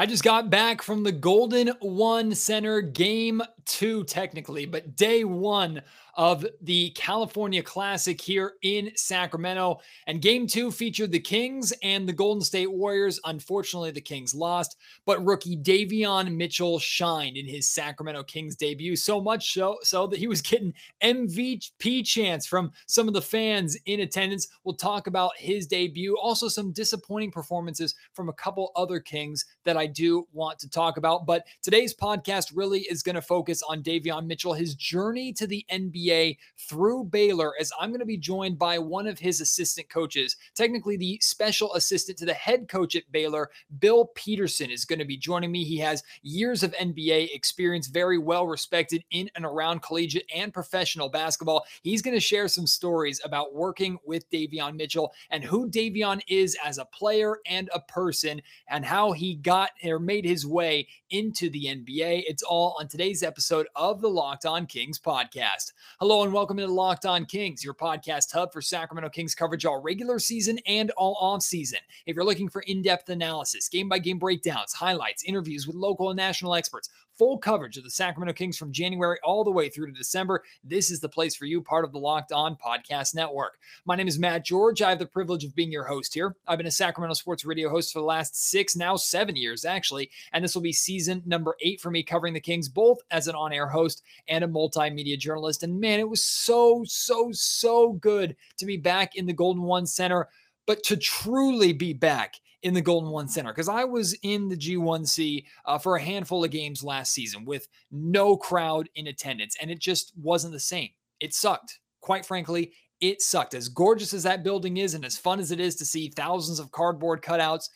I just got back from the Golden One Center game two, technically, but day one of the California Classic here in Sacramento. And game two featured the Kings and the Golden State Warriors. Unfortunately, the Kings lost, but rookie Davion Mitchell shined in his Sacramento Kings debut, so much so, so that he was getting MVP chants from some of the fans in attendance. We'll talk about his debut, also some disappointing performances from a couple other Kings that I do want to talk about. But today's podcast really is going to focus on Davion Mitchell, his journey to the NBA through Baylor, as I'm going to be joined by one of his assistant coaches, technically the special assistant to the head coach at Baylor, Bill Peterson, is going to be joining me. He has years of NBA experience, very well respected in and around collegiate and professional basketball. He's going to share some stories about working with Davion Mitchell and who Davion is as a player and a person, and how he got or made his way into the NBA. It's all on today's episode of the Locked On Kings podcast. Hello and welcome to Locked On Kings, your podcast hub for Sacramento Kings coverage all regular season and all off season. If you're looking for in-depth analysis, game-by-game breakdowns, highlights, interviews with local and national experts, full coverage of the Sacramento Kings from January all the way through to December, this is the place for you, part of the Locked On Podcast Network. My name is Matt George. I have the privilege of being your host here. I've been a Sacramento sports radio host for the last six, now seven years, actually, and this will be season number eight for me covering the Kings, both as an on air host and a multimedia journalist. And man, it was so, so, so good to be back in the Golden One Center, but to truly be back in the Golden One Center because I was in the G1C uh, for a handful of games last season with no crowd in attendance, and it just wasn't the same. It sucked. Quite frankly, it sucked. As gorgeous as that building is, and as fun as it is to see thousands of cardboard cutouts,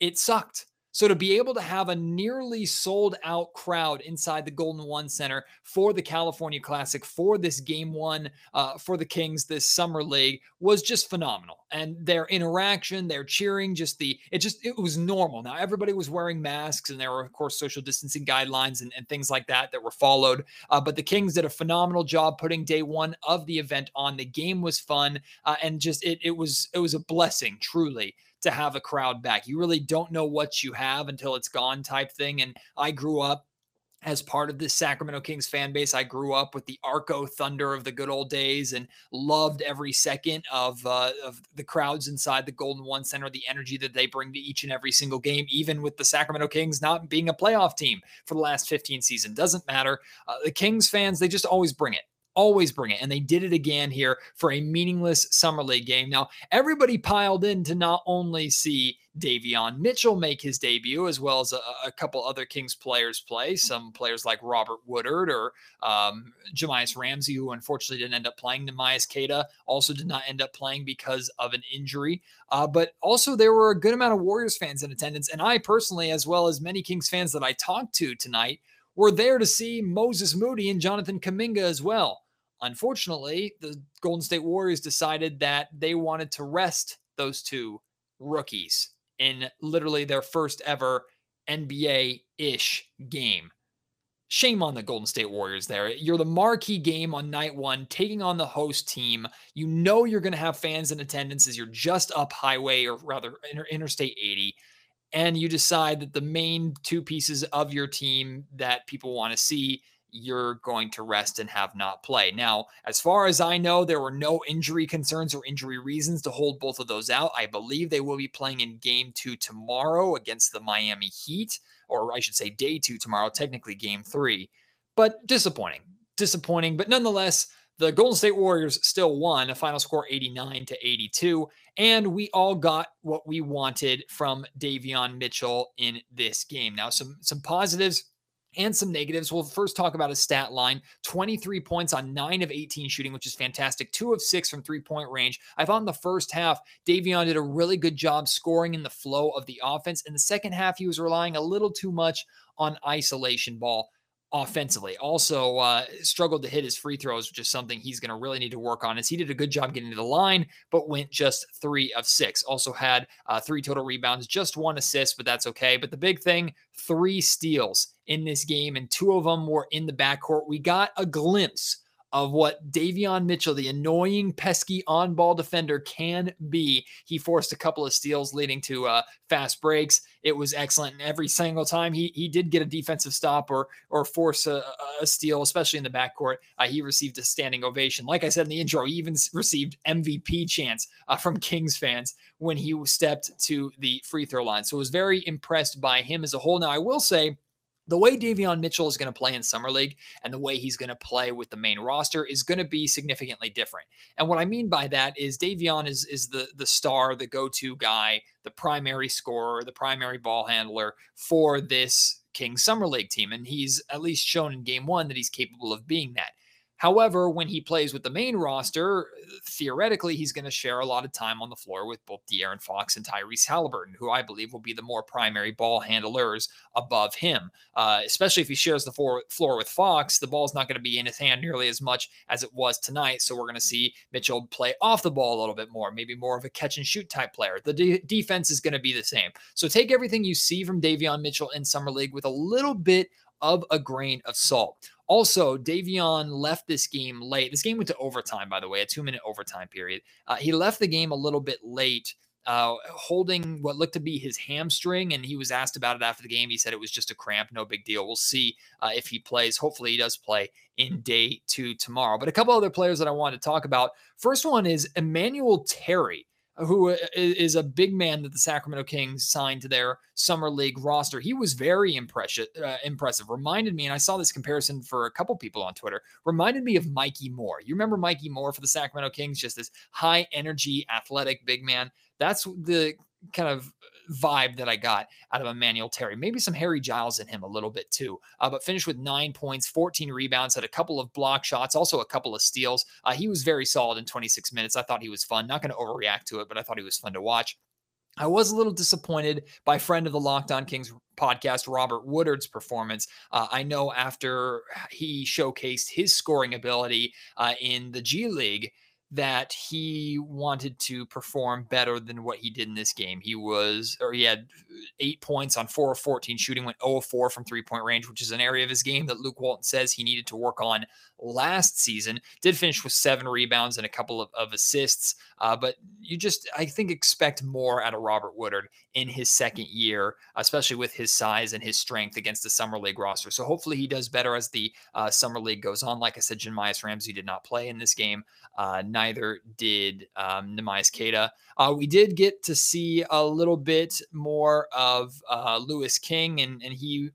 it sucked. So to be able to have a nearly sold out crowd inside the Golden One Center for the California Classic for this game one uh, for the Kings this summer league was just phenomenal. And their interaction, their cheering, just the it just it was normal. Now everybody was wearing masks, and there were of course social distancing guidelines and, and things like that that were followed. Uh, but the Kings did a phenomenal job putting day one of the event on. The game was fun, uh, and just it it was it was a blessing truly to have a crowd back. You really don't know what you have until it's gone type thing. And I grew up as part of this Sacramento Kings fan base. I grew up with the Arco Thunder of the good old days and loved every second of uh, of the crowds inside the Golden One Center, the energy that they bring to each and every single game, even with the Sacramento Kings not being a playoff team for the last 15 season. Doesn't matter. Uh, the Kings fans, they just always bring it always bring it. And they did it again here for a meaningless Summer League game. Now, everybody piled in to not only see Davion Mitchell make his debut, as well as a, a couple other Kings players play. Some players like Robert Woodard or um, Jahmi'us Ramsey, who unfortunately didn't end up playing. Neemias Queta also did not end up playing because of an injury. Uh, but also, there were a good amount of Warriors fans in attendance. And I personally, as well as many Kings fans that I talked to tonight, were there to see Moses Moody and Jonathan Kuminga as well. Unfortunately, the Golden State Warriors decided that they wanted to rest those two rookies in literally their first ever NBA ish game. Shame on the Golden State Warriors there. You're the marquee game on night one, taking on the host team. You know you're going to have fans in attendance as you're just up highway or rather Interstate 80 and you decide that the main two pieces of your team that people want to see you're going to rest and have not play. Now, as far as I know, there were no injury concerns or injury reasons to hold both of those out. I believe they will be playing in game two tomorrow against the Miami Heat, or I should say day two tomorrow, technically game three. But disappointing. Disappointing. But nonetheless, the Golden State Warriors still won a final score 89 to 82. And we all got what we wanted from Davion Mitchell in this game. Now, some some positives and some negatives. We'll first talk about his stat line 23 points on 9 of 18 shooting, which is fantastic. 2 of 6 from three point range. I thought in the first half, Davion did a really good job scoring in the flow of the offense. In the second half, he was relying a little too much on isolation ball offensively. Also, uh, struggled to hit his free throws, which is something he's going to really need to work on. As he did a good job getting to the line, but went just three of six. Also had uh, three total rebounds, just one assist, but that's okay. But the big thing, three steals in this game, and two of them were in the backcourt. We got a glimpse of what Davion Mitchell, the annoying, pesky on ball defender, can be. He forced a couple of steals leading to uh, fast breaks. It was excellent. And every single time he, he did get a defensive stop or, or force a, a steal, especially in the backcourt, uh, he received a standing ovation. Like I said in the intro, he even received MVP chants uh, from Kings fans when he stepped to the free throw line. So I was very impressed by him as a whole. Now, I will say, the way Davion Mitchell is going to play in Summer League and the way he's going to play with the main roster is going to be significantly different. And what I mean by that is Davion is, is the, the star, the go to guy, the primary scorer, the primary ball handler for this King Summer League team. And he's at least shown in game one that he's capable of being that. However, when he plays with the main roster, theoretically, he's going to share a lot of time on the floor with both De'Aaron Fox and Tyrese Halliburton, who I believe will be the more primary ball handlers above him. Uh, especially if he shares the floor, floor with Fox, the ball's not going to be in his hand nearly as much as it was tonight. So we're going to see Mitchell play off the ball a little bit more, maybe more of a catch and shoot type player. The de- defense is going to be the same. So take everything you see from Davion Mitchell in Summer League with a little bit of a grain of salt. Also, Davion left this game late. This game went to overtime, by the way, a two minute overtime period. Uh, he left the game a little bit late. Uh, holding what looked to be his hamstring, and he was asked about it after the game. He said it was just a cramp, no big deal. We'll see uh, if he plays. Hopefully, he does play in day two tomorrow. But a couple other players that I want to talk about. First one is Emmanuel Terry who uh, a big man that the Sacramento Kings signed to their summer league roster. He was very impressive. Uh, impressive. Reminded me, and I saw this comparison for a couple people on Twitter. Reminded me of Mikki Moore. You remember Mikki Moore for the Sacramento Kings? Just this high energy, athletic big man. That's the kind of vibe that I got out of Emmanuel Terry. Maybe some Harry Giles in him a little bit too, uh, but finished with nine points, 14 rebounds, had a couple of block shots, also a couple of steals. Uh, he was very solid in 26 minutes. I thought he was fun. Not going to overreact to it, but I thought he was fun to watch. I was a little disappointed by friend of the Locked On Kings podcast, Robert Woodard's performance. Uh, I know after he showcased his scoring ability uh, in the G League, that he wanted to perform better than what he did in this game. He was, or he had eight points on four of 14 shooting, went 0 4 from three point range, which is an area of his game that Luke Walton says he needed to work on last season. Did finish with seven rebounds and a couple of, of assists. Uh, but you just, I think, expect more out of Robert Woodard in his second year, especially with his size and his strength against the Summer League roster. So hopefully he does better as the uh, Summer League goes on. Like I said, Jahmi'us Ramsey did not play in this game. Uh, neither did um, Neemias Queta. Uh, we did get to see a little bit more of uh, Louis King, and, and he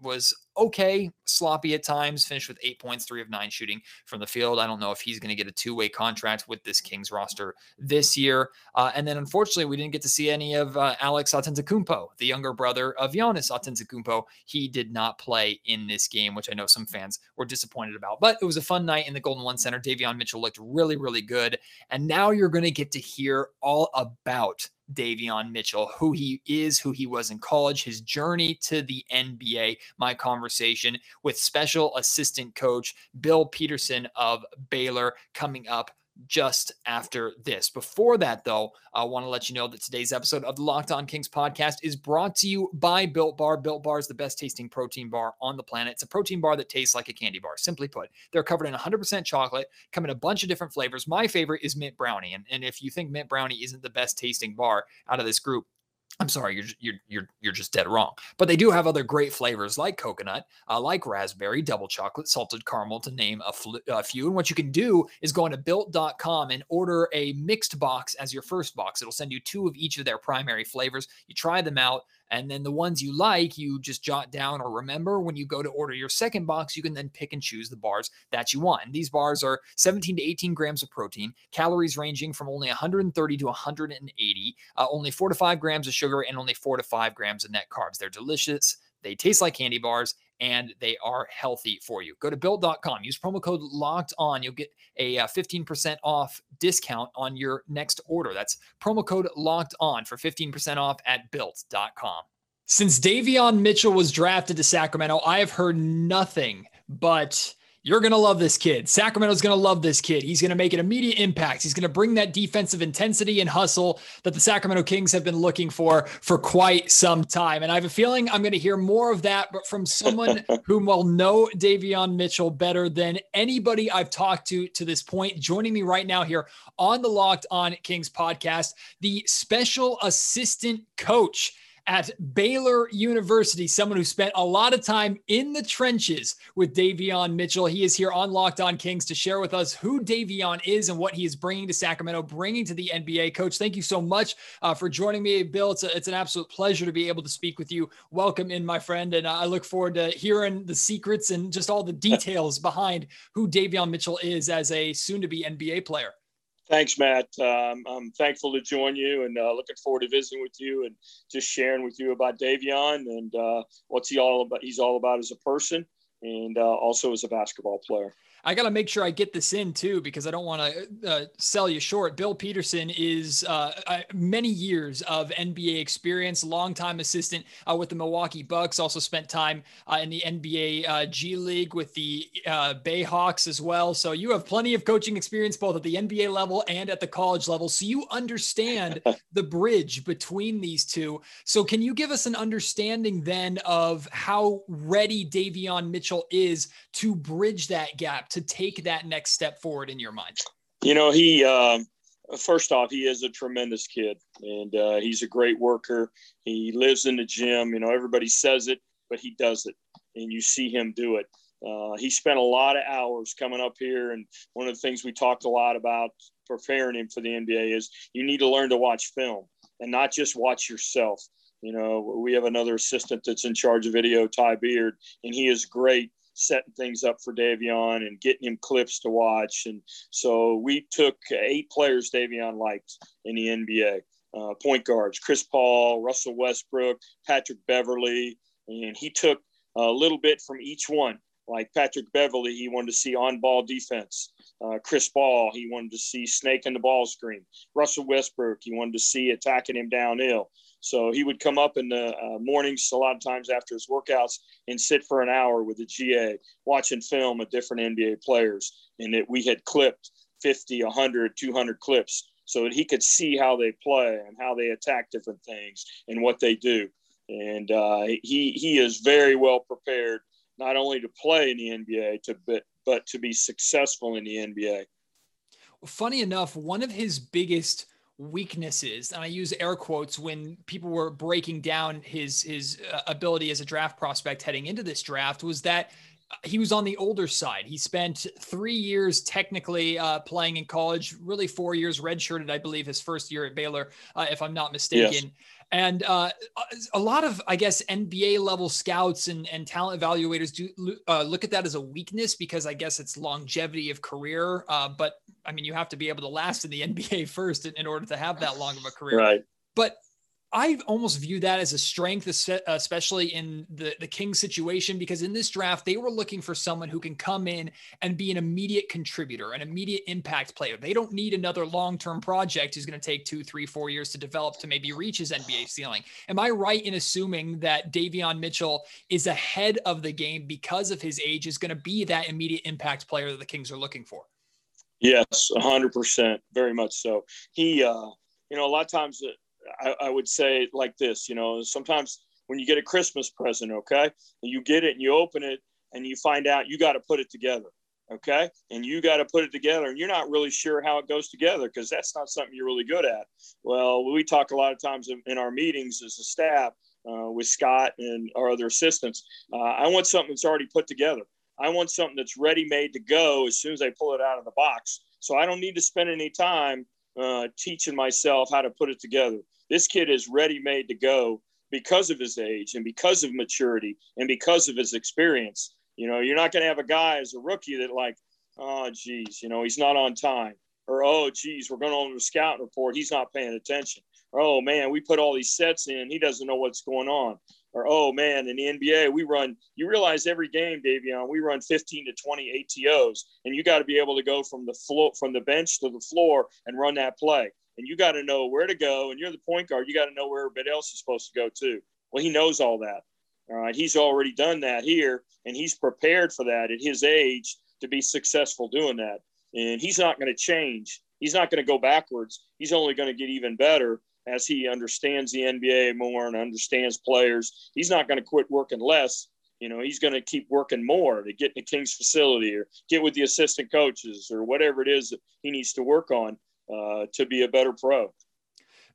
was okay, sloppy at times, finished with eight points, three of nine shooting from the field. I don't know if he's going to get a two way contract with this Kings roster this year. Uh, and then unfortunately, we didn't get to see any of uh, Alex Antetokounmpo, the younger brother of Giannis Antetokounmpo. He did not play in this game, which I know some fans were disappointed about. But it was a fun night in the Golden One Center. Davion Mitchell looked really, really good. And now you're going to get to hear all about Davion Mitchell, who he is, who he was in college, his journey to the NBA, my conversation with special assistant coach Bill Peterson of Baylor coming up just after this. Before that, though, I want to let you know that today's episode of the Locked On Kings podcast is brought to you by Built Bar. Built Bar is the best tasting protein bar on the planet. It's a protein bar that tastes like a candy bar. Simply put, they're covered in 100% chocolate, come in a bunch of different flavors. My favorite is mint brownie. And, and if you think mint brownie isn't the best tasting bar out of this group, I'm sorry, you're you're you're you're just dead wrong. But they do have other great flavors like coconut, uh, like raspberry, double chocolate, salted caramel, to name a, fl- a, few. And what you can do is go into built.com and order a mixed box as your first box. It'll send you two of each of their primary flavors. You try them out. And then the ones you like, you just jot down or remember when you go to order your second box, you can then pick and choose the bars that you want. And these bars are 17 to 18 grams of protein, calories ranging from only 130 to 180, uh, only four to five grams of sugar, and only four to five grams of net carbs. They're delicious They taste like candy bars and they are healthy for you. Go to built.com, use promo code locked on. You'll get a 15% uh, off discount on your next order. That's promo code locked on for 15% off at built.com. Since Davion Mitchell was drafted to Sacramento, I have heard nothing but you're going to love this kid. Sacramento's going to love this kid. He's going to make an immediate impact. He's going to bring that defensive intensity and hustle that the Sacramento Kings have been looking for for quite some time. And I have a feeling I'm going to hear more of that, but from someone who will know Davion Mitchell better than anybody I've talked to to this point. Joining me right now here on the Locked On Kings podcast, the special assistant coach at Baylor University, someone who spent a lot of time in the trenches with Davion Mitchell. He is here on Locked On Kings to share with us who Davion is and what he is bringing to Sacramento, bringing to the NBA. Coach, thank you so much uh, for joining me, Bill. It's, a, it's an absolute pleasure to be able to speak with you. Welcome in, my friend. And I look forward to hearing the secrets and just all the details behind who Davion Mitchell is as a soon to be NBA player. Thanks, Matt. Um, I'm thankful to join you and uh, looking forward to visiting with you and just sharing with you about Davion and uh, what's he all about. He's all about as a person and uh, also as a basketball player. I got to make sure I get this in too because I don't want to uh, sell you short. Bill Peterson is uh, uh, many years of NBA experience, longtime assistant uh, with the Milwaukee Bucks. Also spent time uh, in the NBA uh, G League with the Bayhawks as well. So you have plenty of coaching experience both at the NBA level and at the college level. So you understand the bridge between these two. So can you give us an understanding then of how ready Davion Mitchell is to bridge that gap? To take that next step forward in your mind? You know, he, uh, first off, he is a tremendous kid and uh, he's a great worker. He lives in the gym. You know, everybody says it, but he does it. And you see him do it. Uh, he spent a lot of hours coming up here. And one of the things we talked a lot about preparing him for the NBA is you need to learn to watch film and not just watch yourself. You know, we have another assistant that's in charge of video, Ty Beard, and he is great setting things up for Davion and getting him clips to watch. And so we took eight players Davion liked in the NBA. Uh, point guards, Chris Paul, Russell Westbrook, Patrick Beverley, and he took a little bit from each one. Like Patrick Beverley, he wanted to see on ball defense. Uh, Chris Paul, he wanted to see snake in the ball screen. Russell Westbrook, he wanted to see attacking him downhill. So he would come up in the uh, mornings, a lot of times after his workouts, and sit for an hour with the GA, watching film of different NBA players. And that we had clipped 50, 100, 200 clips so that he could see how they play and how they attack different things and what they do. And uh, he, he is very well prepared, not only to play in the NBA, to, but, but to be successful in the NBA. Funny enough, one of his biggest – weaknesses and i use air quotes when people were breaking down his his uh, ability as a draft prospect heading into this draft was that he was on the older side. He spent three years technically uh, playing in college, really four years redshirted, I believe, his first year at Baylor, uh, if I'm not mistaken. Yes. And uh, a lot of, I guess, NBA level scouts and, and talent evaluators do uh, look at that as a weakness because I guess it's longevity of career. Uh, but I mean, you have to be able to last in the NBA first in, in order to have that long of a career. Right. But I almost view that as a strength, especially in the, the Kings situation, because in this draft, they were looking for someone who can come in and be an immediate contributor, an immediate impact player. They don't need another long term project who's going to take two, three, four years to develop to maybe reach his NBA ceiling. Am I right in assuming that Davion Mitchell is ahead of the game because of his age, is going to be that immediate impact player that the Kings are looking for? Yes, 100%. Very much so. He, uh, you know, a lot of times uh, I, I would say like this, you know, sometimes when you get a Christmas present, okay, and you get it and you open it and you find out you got to put it together, okay, and you got to put it together and you're not really sure how it goes together because that's not something you're really good at. Well, we talk a lot of times in our meetings as a staff uh, with Scott and our other assistants. Uh, I want something that's already put together. I want something that's ready made to go as soon as I pull it out of the box. So I don't need to spend any time uh, teaching myself how to put it together. This kid is ready made to go because of his age and because of maturity and because of his experience. You know, you're not going to have a guy as a rookie that like, oh, geez, you know, he's not on time. Or, oh, geez, we're going on the scouting report. He's not paying attention. Or, oh, man, we put all these sets in. He doesn't know what's going on. or oh man, in the NBA we run. You realize every game, Davion, we run 15 to 20 ATOs, and you got to be able to go from the floor, from the bench to the floor, and run that play. And you got to know where to go. And you're the point guard. You got to know where everybody else is supposed to go too. Well, he knows all that. All right, he's already done that here, and he's prepared for that at his age to be successful doing that. And he's not going to change. He's not going to go backwards. He's only going to get even better as he understands the NBA more and understands players. He's not going to quit working less. You know, he's going to keep working more to get in the Kings facility or get with the assistant coaches or whatever it is that he needs to work on uh, to be a better pro.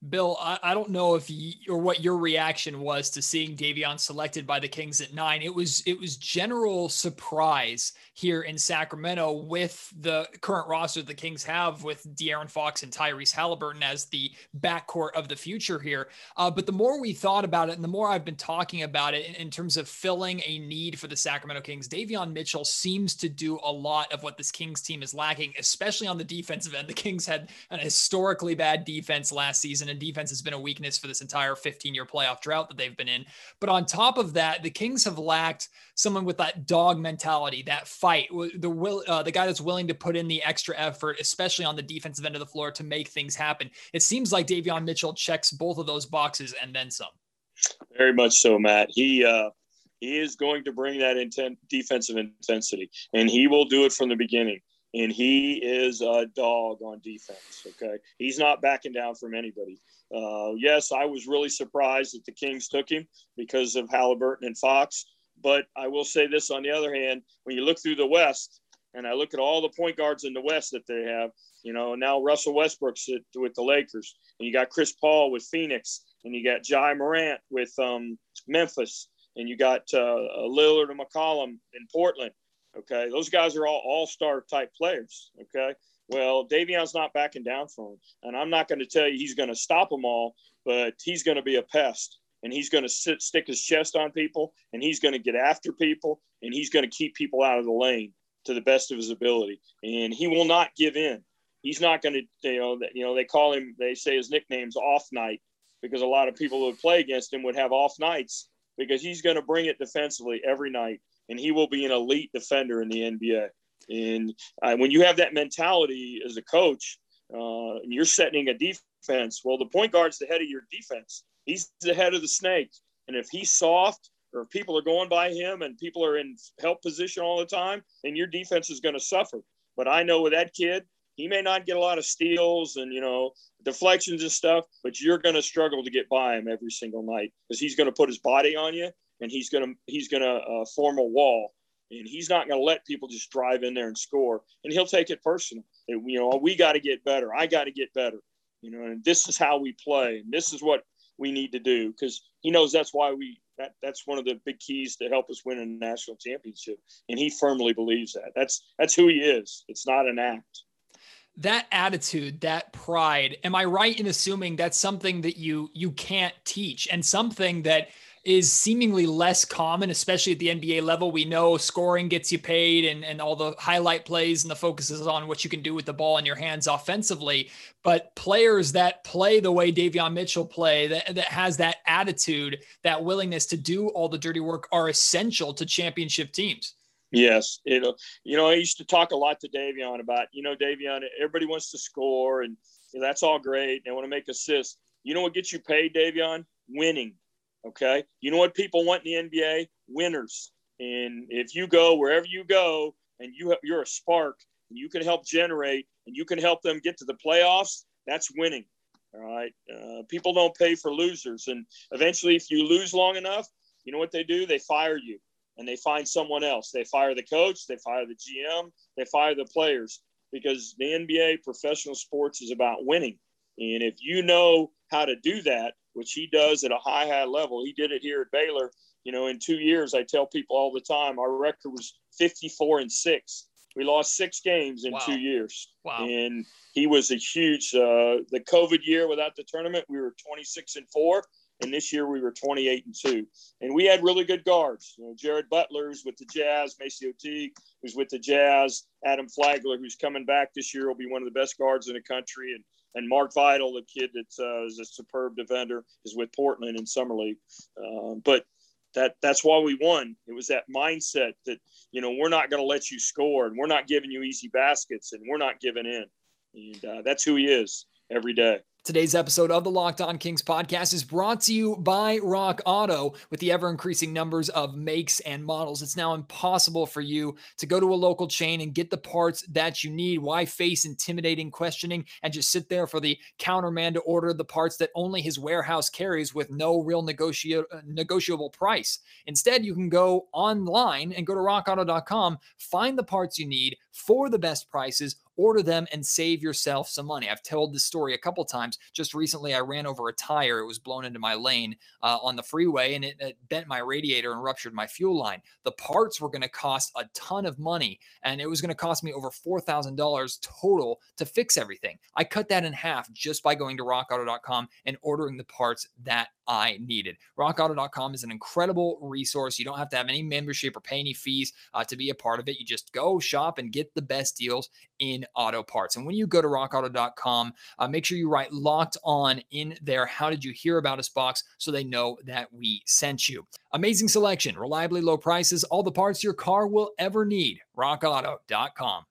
Bill, I, I don't know if you, or what your reaction was to seeing Davion selected by the Kings at nine. It was it was general surprise here in Sacramento with the current roster the Kings have with De'Aaron Fox and Tyrese Halliburton as the backcourt of the future here. Uh, but the more we thought about it, and the more I've been talking about it in, in terms of filling a need for the Sacramento Kings, Davion Mitchell seems to do a lot of what this Kings team is lacking, especially on the defensive end. The Kings had an historically bad defense last season and defense has been a weakness for this entire 15 year playoff drought that they've been in. But on top of that, the Kings have lacked someone with that dog mentality, that fight, the will, uh, the guy that's willing to put in the extra effort, especially on the defensive end of the floor to make things happen. It seems like Davion Mitchell checks both of those boxes and then some. Very much so, Matt. He, uh, he is going to bring that intent, defensive intensity, and he will do it from the beginning and he is a dog on defense. Okay, he's not backing down from anybody. Uh, yes, I was really surprised that the Kings took him because of Halliburton and Fox. But I will say this on the other hand, when you look through the West, and I look at all the point guards in the West that they have, you know, now Russell Westbrook's with the Lakers, and you got Chris Paul with Phoenix, and you got Ja Morant with um, Memphis, and you got uh, Lillard and McCollum in Portland Okay, those guys are all all-star type players. Okay, well, Davion's not backing down from him, and I'm not going to tell you he's going to stop them all, but he's going to be a pest, and he's going to sit stick his chest on people, and he's going to get after people, and he's going to keep people out of the lane to the best of his ability, and he will not give in. He's not going to, you know, you know, they call him, they say his nickname's Off Night because a lot of people who would play against him would have off nights because he's going to bring it defensively every night and he will be an elite defender in the NBA. And uh, when you have that mentality as a coach, uh, and you're setting a defense, well, the point guard's the head of your defense. He's the head of the snake. And if he's soft or people are going by him and people are in help position all the time, then your defense is going to suffer. But I know with that kid, he may not get a lot of steals and you know deflections and stuff, but you're going to struggle to get by him every single night because he's going to put his body on you and he's going to he's going to uh, form a wall. And he's not going to let people just drive in there and score and he'll take it personal. And, you know we got to get better. I got to get better. You know and this is how we play and this is what we need to do because he knows that's why we that, that's one of the big keys to help us win a national championship and he firmly believes that. That's that's who he is. It's not an act. That attitude that pride am i right in assuming that's something that you you can't teach? And something that is seemingly less common, especially at the NBA level. We know scoring gets you paid and, and all the highlight plays and the focus is on what you can do with the ball in your hands offensively. But players that play the way Davion Mitchell play, that, that has that attitude, that willingness to do all the dirty work are essential to championship teams. Yes, it. You know, I used to talk a lot to Davion about. You know, Davion, everybody wants to score, and you know, that's all great. They want to make assists. You know what gets you paid, Davion? Winning. Okay. You know what people want in the NBA? Winners. And if you go wherever you go and you you're a spark and you can help generate and you can help them get to the playoffs, that's winning. All right. Uh, people don't pay for losers. And eventually, if you lose long enough, you know what they do? They fire you and they find someone else. They fire the coach, they fire the GM, they fire the players because the NBA professional sports is about winning. And if you know how to do that, which he does at a high, high level. He did it here at Baylor. You know, in two years, I tell people all the time, our record was 54 and six. We lost six games in wow. two years. Wow. And he was a huge, uh, the COVID year without the tournament, we were 26 and four. And this year we were 28 and two. And we had really good guards. You know, Jared Butler's with the Jazz, MaCio Teague, who's with the Jazz, Adam Flagler, who's coming back this year, will be one of the best guards in the country. And and Mark Vital, the kid that uh, is a superb defender, is with Portland in summer league. Uh, but that that's why we won. It was that mindset that you know we're not going to let you score, and we're not giving you easy baskets, and we're not giving in. And uh, that's who he is every day. Today's episode of the Locked On Kings podcast is brought to you by Rock Auto. With the ever increasing numbers of makes and models, it's now impossible for you to go to a local chain and get the parts that you need. Why face intimidating questioning and just sit there for the counterman to order the parts that only his warehouse carries with no real negotiable negotiable price? Instead, you can go online and go to rockauto.com, find the parts you need for the best prices order them and save yourself some money. I've told this story a couple times. Just recently, I ran over a tire. It was blown into my lane uh, on the freeway and it, it, bent my radiator and ruptured my fuel line. The parts were going to cost a ton of money and it was going to cost me over $4,000 total to fix everything. I cut that in half just by going to rockauto.com and ordering the parts that I needed. RockAuto.com is an incredible resource. You don't have to have any membership or pay any fees uh, to be a part of it. You just go shop and get the best deals in auto parts. And when you go to RockAuto.com, uh, make sure you write locked on in there. How did you hear about us box so they know that we sent you? Amazing selection, reliably low prices, all the parts your car will ever need. RockAuto.com.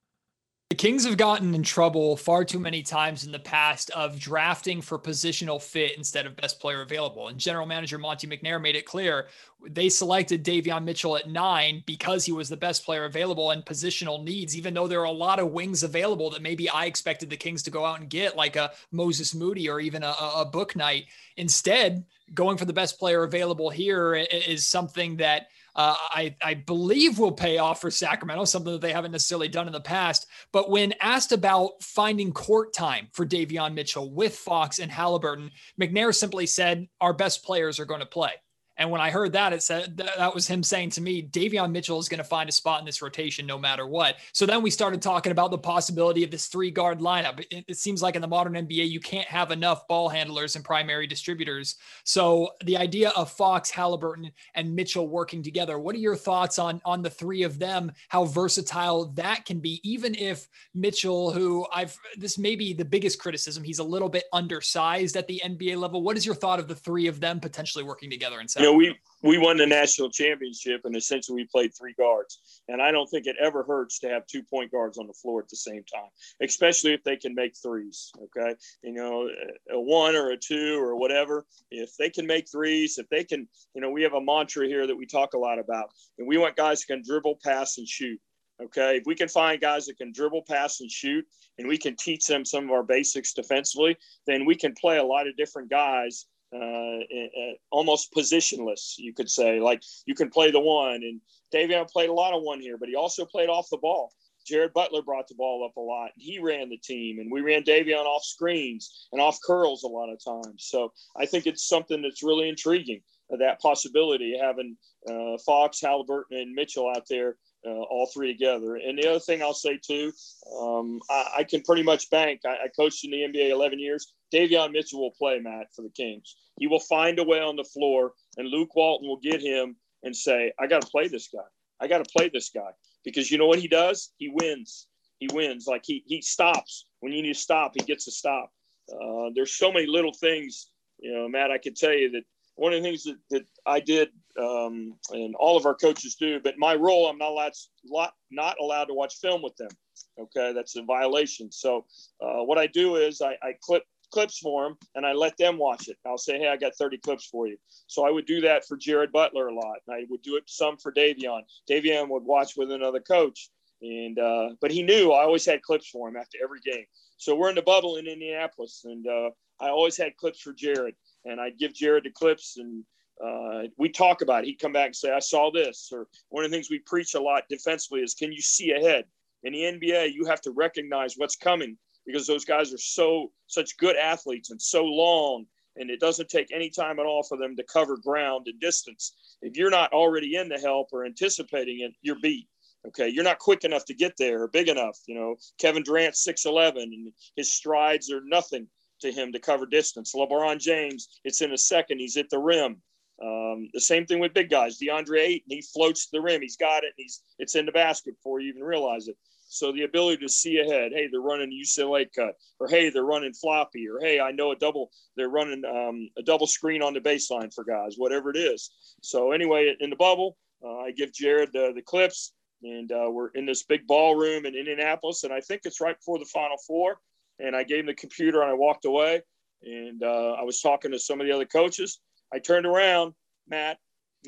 The Kings have gotten in trouble far too many times in the past of drafting for positional fit instead of best player available. And general manager Monte McNair made it clear they selected Davion Mitchell at nine because he was the best player available and positional needs, even though there are a lot of wings available that maybe I expected the Kings to go out and get, like a Moses Moody or even a, a Bouknight. Instead, going for the best player available here is something that – uh, I, I believe will pay off for Sacramento, something that they haven't necessarily done in the past. But when asked about finding court time for Davion Mitchell with Fox and Halliburton, McNair simply said, Our best players are going to play. And when I heard that, it said that was him saying to me, Davion Mitchell is going to find a spot in this rotation no matter what. So then we started talking about the possibility of this three guard lineup. It, it, seems like in the modern NBA, you can't have enough ball handlers and primary distributors. So the idea of Fox, Halliburton, and Mitchell working together, what are your thoughts on, on the three of them, how versatile that can be, even if Mitchell, who I've, this may be the biggest criticism, he's a little bit undersized at the NBA level. What is your thought of the three of them potentially working together in you know, we we won the national championship, and essentially we played three guards. And I don't think it ever hurts to have two point guards on the floor at the same time, especially if they can make threes. Okay, you know, a one or a two or whatever. If they can make threes, if they can, you know, we have a mantra here that we talk a lot about, and we want guys who can dribble, pass, and shoot. Okay, if we can find guys that can dribble, pass, and shoot, and we can teach them some of our basics defensively, then we can play a lot of different guys uh, almost positionless, you could say. Like you can play the one, and Davion played a lot of one here, but he also played off the ball. Jared Butler brought the ball up a lot. He ran the team, and we ran Davion off screens and off curls a lot of times. So I think it's something that's really intriguing. That possibility having uh, Fox, Halliburton, and Mitchell out there uh, all three together. And the other thing I'll say too, um, I, I, can pretty much bank. I, I, coached in the NBA 11 years. Davion Mitchell will play Matt for the Kings. He will find a way on the floor, and Luke Walton will get him and say, "I got to play this guy. I got to play this guy." Because you know what he does? He wins. He wins. Like he he stops when you need to stop. He gets a stop. Uh, there's so many little things, you know, Matt. I could tell you that one of the things that, that I did, um, and all of our coaches do, but my role, I'm not allowed, lot, not allowed to watch film with them. Okay, that's a violation. So uh, what I do is I, I clip clips for them and I let them watch it. I'll say, hey, I got 30 clips for you. So I would do that for Jared Butler a lot. And I would do it some for Davion. Davion would watch with another coach. And uh, but he knew I always had clips for him after every game. So we're in the bubble in Indianapolis, and uh, I always had clips for Jared and I'd give Jared the clips and uh, we talk about it. He'd come back and say, I saw this. Or one of the things we preach a lot defensively is can you see ahead? In the NBA, you have to recognize what's coming because those guys are so such good athletes and so long and it doesn't take any time at all for them to cover ground and distance. If you're not already in the help or anticipating it, you're beat. Okay, you're not quick enough to get there or big enough. You know, Kevin Durant, 6'11, and his strides are nothing to him to cover distance. LeBron James, it's in a second. He's at the rim. Um, the same thing with big guys. DeAndre Ayton, he floats to the rim. He's got it. He's it's in the basket before you even realize it. So the ability to see ahead, hey, they're running UCLA cut, or hey, they're running floppy, or hey, I know a double, they're running um, a double screen on the baseline for guys, whatever it is. So anyway, in the bubble, uh, I give Jared the clips, and uh, we're in this big ballroom in Indianapolis, and I think it's right before the Final Four. And I gave him the computer, and I walked away, and uh, I was talking to some of the other coaches. I turned around, Matt,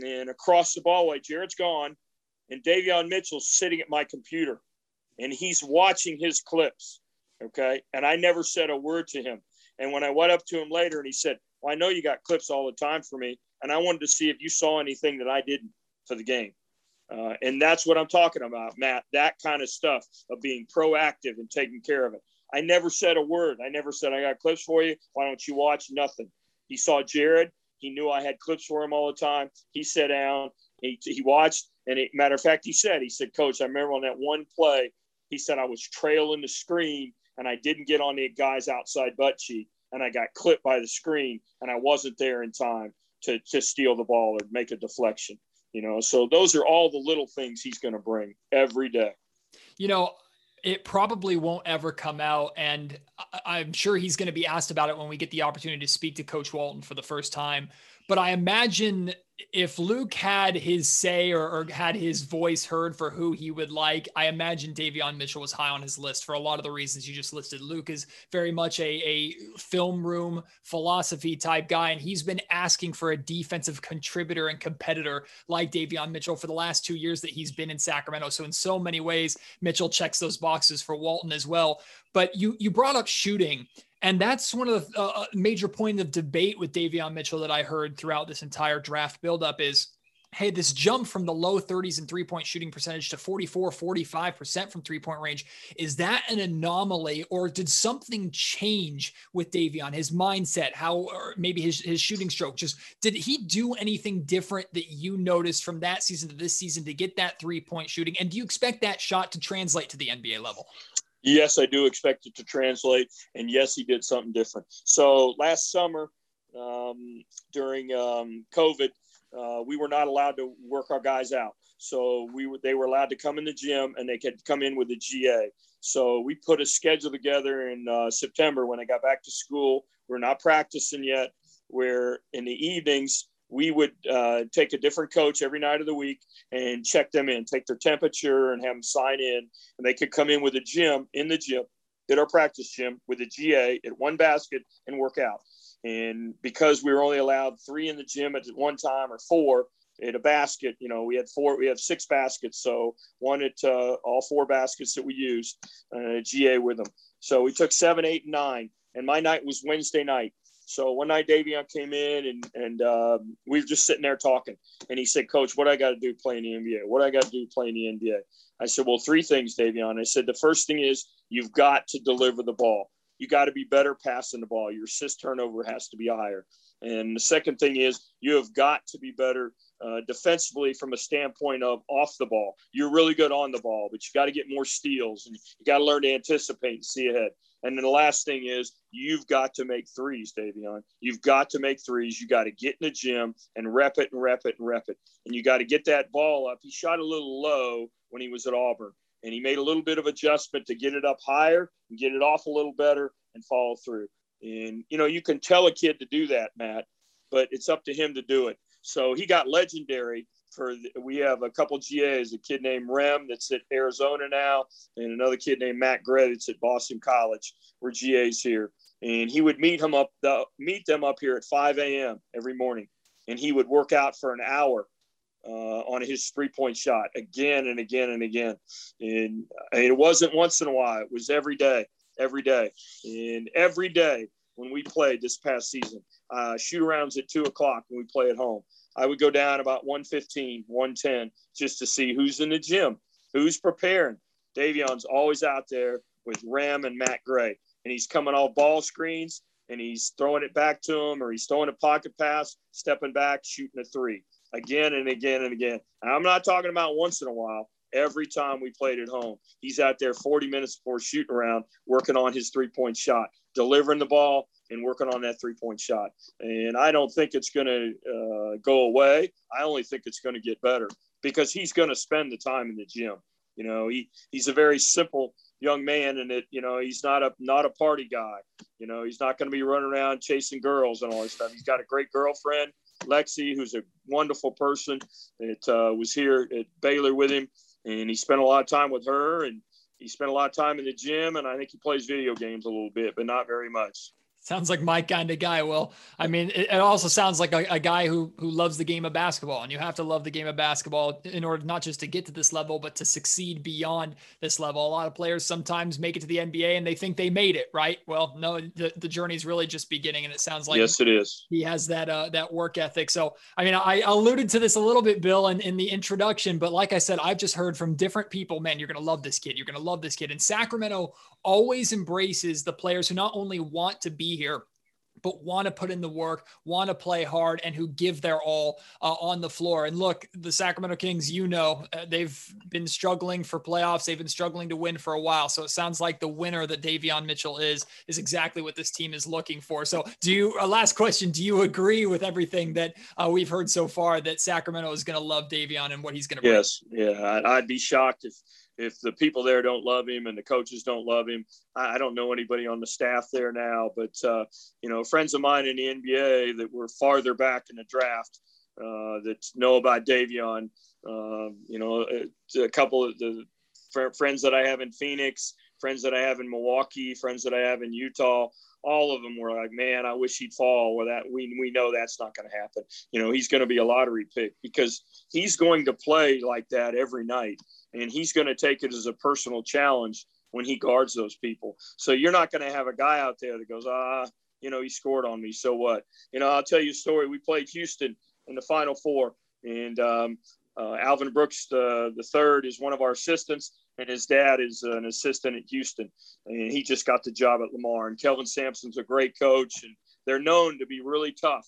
and across the ballway, Jared's gone, and Davion Mitchell's sitting at my computer and he's watching his clips. Okay. And I never said a word to him. And when I went up to him later and he said, Well, I know you got clips all the time for me. And I wanted to see if you saw anything that I didn't for the game. Uh, and that's what I'm talking about, Matt. That kind of stuff of being proactive and taking care of it. I never said a word. I never said, I got clips for you. Why don't you watch? Nothing. He saw Jared. He knew I had clips for him all the time. He sat down. He, he watched. And it, matter of fact, he said, he said, Coach, I remember on that one play, he said I was trailing the screen and I didn't get on the guy's outside butt cheek and I got clipped by the screen and I wasn't there in time to, to steal the ball or make a deflection. You know, so those are all the little things he's going to bring every day. You know, it probably won't ever come out. And I'm sure he's going to be asked about it when we get the opportunity to speak to Coach Walton for the first time. But I imagine if Luke had his say or, or, had his voice heard for who he would like, I imagine Davion Mitchell was high on his list for a lot of the reasons you just listed. Luke is very much a, a film room philosophy type guy, and he's been asking for a defensive contributor and competitor like Davion Mitchell for the last two years that he's been in Sacramento. So in so many ways, Mitchell checks those boxes for Walton as well. But you you brought up shooting, and that's one of the uh, uh, major point of debate with Davion Mitchell that I heard throughout this entire draft buildup is hey, this jump from the low 30s in three point shooting percentage to 44, 45% from three point range, is that an anomaly or did something change with Davion, his mindset, how, or maybe his, his shooting stroke? Just did he do anything different that you noticed from that season to this season to get that three point shooting? And do you expect that shot to translate to the NBA level? Yes, I do expect it to translate. And yes, he did something different. So last summer, um, during um, COVID, uh, we were not allowed to work our guys out. So we were, they were allowed to come in the gym and they could come in with a GA. So we put a schedule together in uh, September when I got back to school. We're not practicing yet. Where in the evenings we would uh, take a different coach every night of the week and check them in, take their temperature and have them sign in. And they could come in with a gym in the gym, at our practice gym with a GA at one basket and work out. And because we were only allowed three in the gym at one time or four at a basket, you know, we had four, we have six baskets. So one at uh, all four baskets that we used, uh, GA with them. So we took seven, eight, and nine. And my night was Wednesday night. So one night Davion came in and and um, we were just sitting there talking, and he said, "Coach, what I got to do playing the NBA? What I got to do playing the NBA?" I said, "Well, three things, Davion." I said, "The first thing is you've got to deliver the ball. You got to be better passing the ball. Your assist turnover has to be higher. And the second thing is you have got to be better uh, defensively from a standpoint of off the ball. You're really good on the ball, but you got to get more steals and you got to learn to anticipate and see ahead. And then the last thing is you've got to make threes, Davion. You've got to make threes. You got to get in the gym and rep it and rep it and rep it. And you got to get that ball up. He shot a little low when he was at Auburn, and he made a little bit of adjustment to get it up higher and get it off a little better and follow through. And you know, you can tell a kid to do that, Matt, but it's up to him to do it. So he got legendary for we have a couple GAs, a kid named Rem that's at Arizona now, and another kid named Matt Gray that's at Boston College. We're GAs here, and he would meet him up the, meet them up here at 5 a.m. every morning, and he would work out for an hour uh, on his three point shot again and again and again. And it wasn't once in a while; it was every day, every day, and every day when we played this past season. Uh, shoot arounds at two o'clock when we play at home. I would go down about 115, 110 just to see who's in the gym, who's preparing. Davion's always out there with Ram and Matt Gray, and he's coming off ball screens and he's throwing it back to him, or he's throwing a pocket pass, stepping back, shooting a three again and again and again. And I'm not talking about once in a while. Every time we played at home. He's out there 40 minutes before shooting around, working on his three point shot, delivering the ball, and working on that three point shot. And I don't think it's going to uh, go away. I only think it's going to get better because he's going to spend the time in the gym. You know, he, he's a very simple young man and it, you know, he's not a, not a party guy. You know, he's not going to be running around chasing girls and all this stuff. He's got a great girlfriend, Lexi, who's a wonderful person that uh, was here at Baylor with him. And he spent a lot of time with her and he spent a lot of time in the gym. And I think he plays video games a little bit, but not very much. Sounds like my kind of guy. Well, I mean, it, it also sounds like a, a, guy who who loves the game of basketball, and you have to love the game of basketball in order not just to get to this level, but to succeed beyond this level. A lot of players sometimes make it to the NBA and they think they made it, right? Well, no, the, the journey is really just beginning, and it sounds like yes, it is. He has that uh, that work ethic. So, I mean, I alluded to this a little bit, Bill, in, in the introduction, but like I said, I've just heard from different people. Man, you're gonna love this kid. You're gonna love this kid. And Sacramento always embraces the players who not only want to be here but want to put in the work, want to play hard, and who give their all uh, on the floor. And look, the Sacramento Kings, you know, uh, they've been struggling for playoffs. They've been struggling to win for a while. So it sounds like the winner that Davion Mitchell is is exactly what this team is looking for. So, do you? Uh, last question: Do you agree with everything that uh, we've heard so far that Sacramento is going to love Davion and what he's going to? Bring? Yes, yeah, I'd be shocked if if the people there don't love him and the coaches don't love him, I, don't know anybody on the staff there now, but uh, you know, friends of mine in the NBA that were farther back in the draft uh, that know about Davion. Uh, you know, a couple of the friends that I have in Phoenix, friends that I have in Milwaukee, friends that I have in Utah. All of them were like, "Man, I wish he'd fall." Well, that we we know that's not going to happen. You know, he's going to be a lottery pick because he's going to play like that every night and he's going to take it as a personal challenge when he guards those people. So you're not going to have a guy out there that goes, ah, you know, he scored on me. So what? You know, I'll tell you a story. We played Houston in the Final Four, and um, uh, Alvin Brooks the the third is one of our assistants, and his dad is an assistant at Houston, and he just got the job at Lamar. And Kelvin Sampson's a great coach, and they're known to be really tough.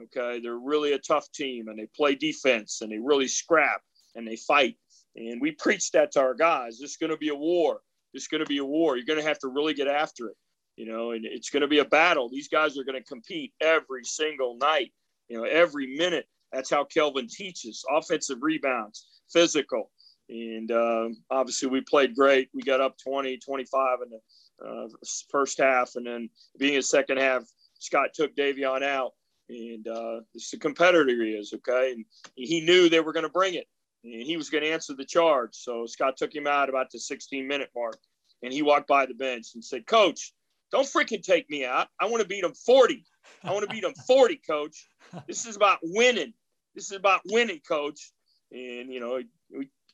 Okay, they're really a tough team, and they play defense, and they really scrap, and they fight. And we preach that to our guys. This is going to be a war. This is going to be a war. You're going to have to really get after it, you know, and it's going to be a battle. These guys are going to compete every single night, you know, every minute. That's how Kelvin teaches offensive rebounds, physical. And uh, obviously, we played great. We got up 20, 25 in the uh, first half. And then being a second half, Scott took Davion out. And uh, it's the competitor he is, okay? And he knew they were going to bring it and he was going to answer the charge. So Scott took him out about the 16 minute mark, and he walked by the bench and said, "Coach, don't freaking take me out. I want to beat him 40. I want to beat him 40, Coach. This is about winning. This is about winning, Coach." And you know,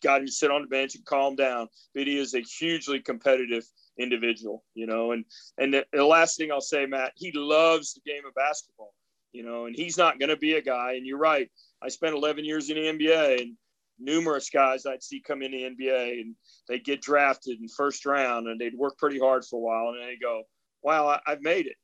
got him to sit on the bench and calm down. But he is a hugely competitive individual, you know. And and the, the last thing I'll say, Matt, he loves the game of basketball, you know, and he's not going to be a guy. And you're right. I spent 11 years in the NBA, and numerous guys I'd see come in the NBA and they'd get drafted in first round and they'd work pretty hard for a while and they go, wow, I, I've made it.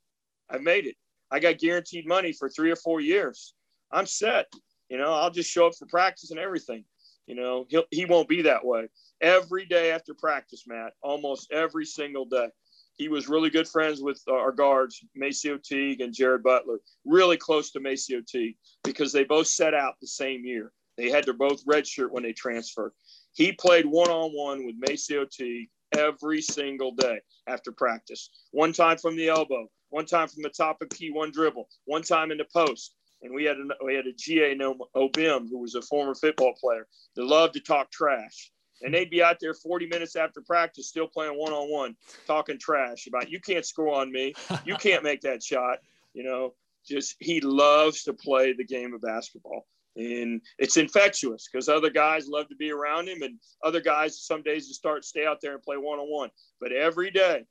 I've made it. I got guaranteed money for three or four years. I'm set. You know, I'll just show up for practice and everything. You know, he'll, he won't be that way. Every day after practice, Matt, almost every single day. He was really good friends with uh, our guards, MaCio Teague and Jared Butler, really close to MaCio Teague because they both set out the same year. They had their both redshirt when they transferred. He played one on one with MaCio Teague every single day after practice. One time from the elbow, one time from the top of key, one dribble, one time in the post. And we had a, we had a GA no Obim who was a former football player that loved to talk trash. And they'd be out there 40 minutes after practice, still playing one on one, talking trash about you can't score on me, you can't make that shot. You know, just he loves to play the game of basketball and it's infectious because other guys love to be around him and other guys some days just start stay out there and play one-on-one but every day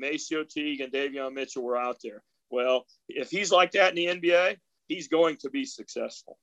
MaCio Teague and Davion Mitchell were out there well if he's like that in the NBA he's going to be successful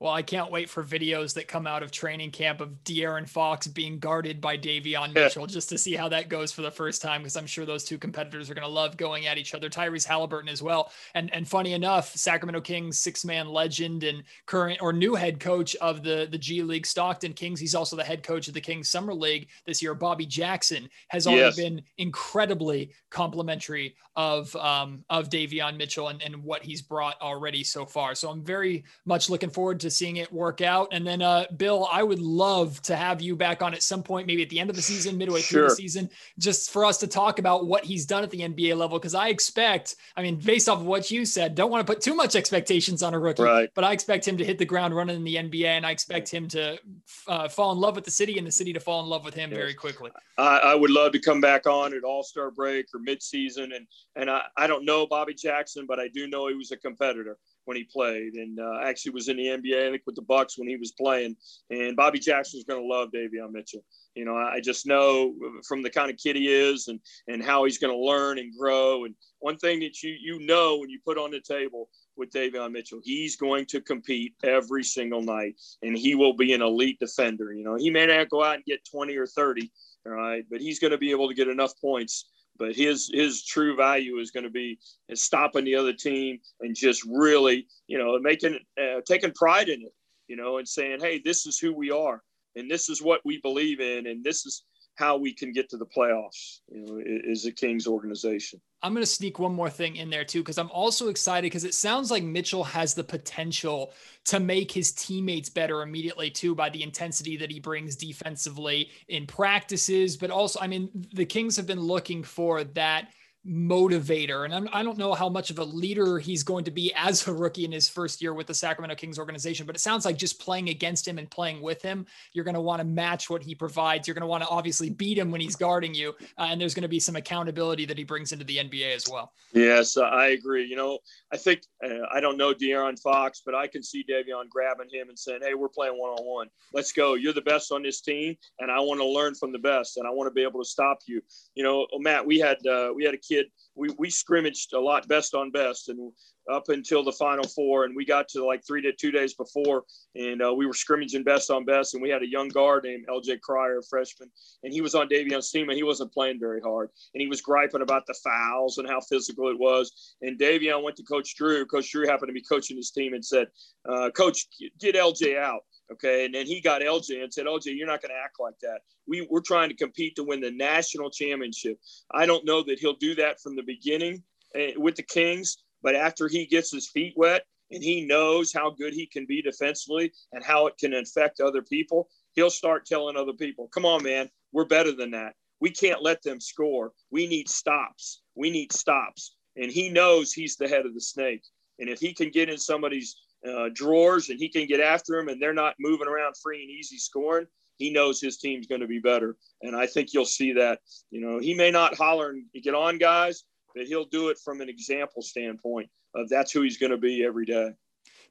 Well, I can't wait for videos that come out of training camp of De'Aaron Fox being guarded by Davion Mitchell just to see how that goes for the first time because I'm sure those two competitors are going to love going at each other. Tyrese Halliburton as well. And and funny enough, Sacramento Kings six-man legend and current or new head coach of the the G League Stockton Kings. He's also the head coach of the Kings Summer League this year. Bobby Jackson has already yes. been incredibly complimentary of um, of Davion Mitchell and, and what he's brought already so far. So I'm very much looking forward to seeing it work out. And then, uh, Bill, I would love to have you back on at some point, maybe at the end of the season, midway sure. through the season, just for us to talk about what he's done at the NBA level. Because I expect, I mean, based off of what you said, don't want to put too much expectations on a rookie, right. but I expect him to hit the ground running in the NBA, and I expect him to uh, fall in love with the city and the city to fall in love with him yes. very quickly. I, I, would love to come back on at All Star break or midseason, and and I, I don't know Bobby Jackson, but I do know he was a competitor when he played, and uh, actually was in the NBA, I think, with the Bucks when he was playing. And Bobby Jackson's going to love Davion Mitchell. You know, I just know from the kind of kid he is, and and how he's going to learn and grow. And one thing that you you know when you put on the table with Davion Mitchell, he's going to compete every single night, and he will be an elite defender. You know, he may not go out and get 20 or 30, all right, but he's going to be able to get enough points but his his true value is going to be stopping the other team and just really you know making uh, taking pride in it you know and saying hey this is who we are and this is what we believe in and this is how we can get to the playoffs you know is a kings organization. I'm going to sneak one more thing in there too because i'm also excited because it sounds like mitchell has the potential to make his teammates better immediately too by the intensity that he brings defensively in practices. But also i mean the kings have been looking for that motivator. And I'm, I do not know how much of a leader he's going to be as a rookie in his first year with the Sacramento Kings organization, but it sounds like just playing against him and playing with him, you're going to want to match what he provides. You're going to want to obviously beat him when he's guarding you. Uh, and there's going to be some accountability that he brings into the NBA as well. Yes, I agree. You know, I think, uh, I don't know De'Aaron Fox, but I can see Davion grabbing him and saying, Hey, we're playing one on one. Let's go. You're the best on this team. And I want to learn from the best and I want to be able to stop you. You know, Matt, we had, uh, we had a kid. We we scrimmaged a lot best on best, and up until the final four, and we got to like three to two days before, and uh, we were scrimmaging best on best, and we had a young guard named L.J. Cryer, a freshman, and he was on Davion's team, and he wasn't playing very hard, and he was griping about the fouls and how physical it was, and Davion went to Coach Drew. Coach Drew happened to be coaching his team, and said, uh, "Coach, get L.J. out." Okay. And then he got LJ and said, LJ, you're not going to act like that. We, we're trying to compete to win the national championship. I don't know that he'll do that from the beginning uh, with the Kings, but after he gets his feet wet and he knows how good he can be defensively and how it can affect other people, he'll start telling other people, come on, man, we're better than that. We can't let them score. We need stops. We need stops. And he knows he's the head of the snake. And if he can get in somebody's uh, drawers and he can get after them and they're not moving around free and easy scoring, he knows his team's going to be better. And I think you'll see that. You know, he may not holler and get on guys, but he'll do it from an example standpoint of that's who he's going to be every day.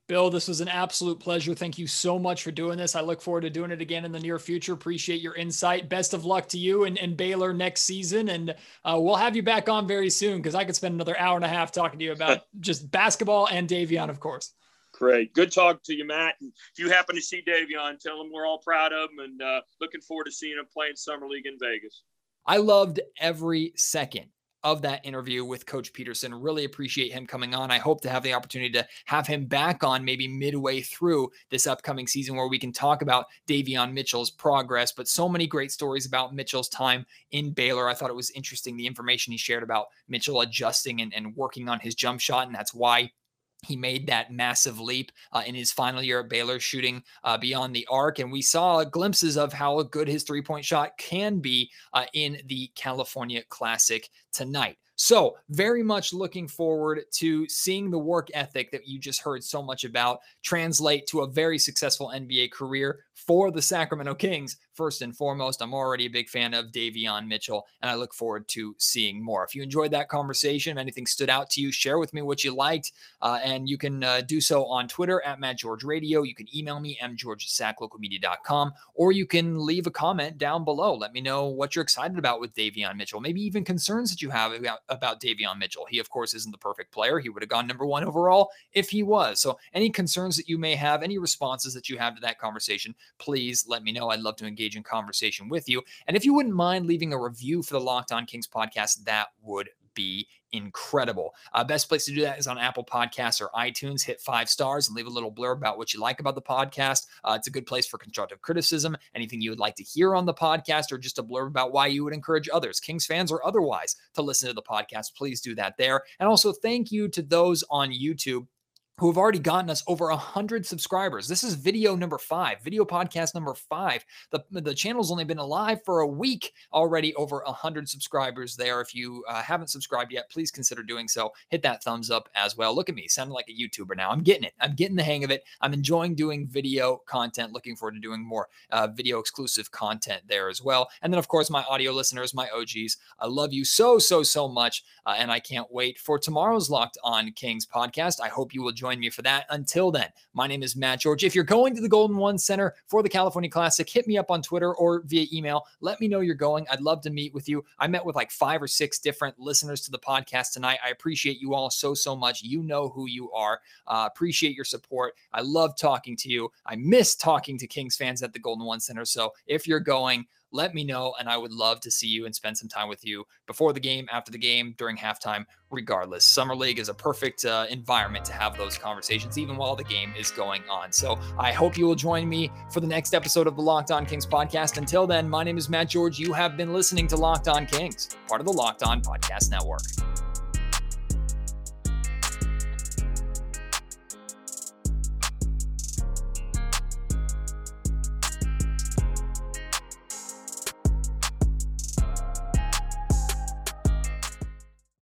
Bill, this was an absolute pleasure. Thank you so much for doing this. I look forward to doing it again in the near future. Appreciate your insight. Best of luck to you and, and Baylor next season. And uh, we'll have you back on very soon because I could spend another hour and a half talking to you about just basketball and Davion, of course. Great. Good talk to you, Matt. And if you happen to see Davion, tell him we're all proud of him and uh, looking forward to seeing him playing Summer League in Vegas. I loved every second of that interview with Coach Peterson. Really appreciate him coming on. I hope to have the opportunity to have him back on maybe midway through this upcoming season where we can talk about Davion Mitchell's progress, but so many great stories about Mitchell's time in Baylor. I thought it was interesting the information he shared about Mitchell adjusting and, and working on his jump shot, and that's why he made that massive leap uh, in his final year at Baylor, shooting uh, beyond the arc. And we saw glimpses of how good his three point shot can be uh, in the California Classic tonight. So, very much looking forward to seeing the work ethic that you just heard so much about translate to a very successful NBA career for the Sacramento Kings. First and foremost, I'm already a big fan of Davion Mitchell, and I look forward to seeing more. If you enjoyed that conversation, if anything stood out to you, share with me what you liked, uh, and you can uh, do so on Twitter at Matt George Radio. You can email me mgeorge@saclocalmedia.com, or you can leave a comment down below. Let me know what you're excited about with Davion Mitchell, maybe even concerns that you have about about Davion Mitchell. He, of course, isn't the perfect player. He would have gone number one overall if he was. So, any concerns that you may have, any responses that you have to that conversation, please let me know. I'd love to engage in conversation with you. And if you wouldn't mind leaving a review for the Locked On Kings podcast, that would be incredible. Uh, best place to do that is on Apple Podcasts or iTunes. Hit five stars and leave a little blurb about what you like about the podcast. Uh, it's a good place for constructive criticism, anything you would like to hear on the podcast, or just a blurb about why you would encourage others, Kings fans or otherwise, to listen to the podcast. Please do that there. And also, thank you to those on YouTube who have already gotten us over 100 subscribers. This is video number five, video podcast number five. The, the channel's only been alive for a week, already over 100 subscribers there. If you uh, haven't subscribed yet, please consider doing so. Hit that thumbs up as well. Look at me, sounding like a YouTuber now. I'm getting it. I'm getting the hang of it. I'm enjoying doing video content. Looking forward to doing more uh, video exclusive content there as well. And then, of course, my audio listeners, my OGs, I love you so, so, so much. Uh, and I can't wait for tomorrow's Locked On Kings podcast. I hope you will join me for that. Until then, my name is Matt George. If you're going to the Golden One Center for the California Classic, hit me up on Twitter or via email. Let me know you're going. I'd love to meet with you. I met with like five or six different listeners to the podcast tonight. I appreciate you all so, so much. You know who you are. Uh, appreciate your support. I love talking to you. I miss talking to Kings fans at the Golden One Center. So if you're going, let me know. And I would love to see you and spend some time with you before the game, after the game, during halftime, regardless. Summer League is a perfect uh, environment to have those conversations, even while the game is going on. So I hope you will join me for the next episode of the Locked On Kings podcast. Until then, my name is Matt George. You have been listening to Locked On Kings, part of the Locked On Podcast Network.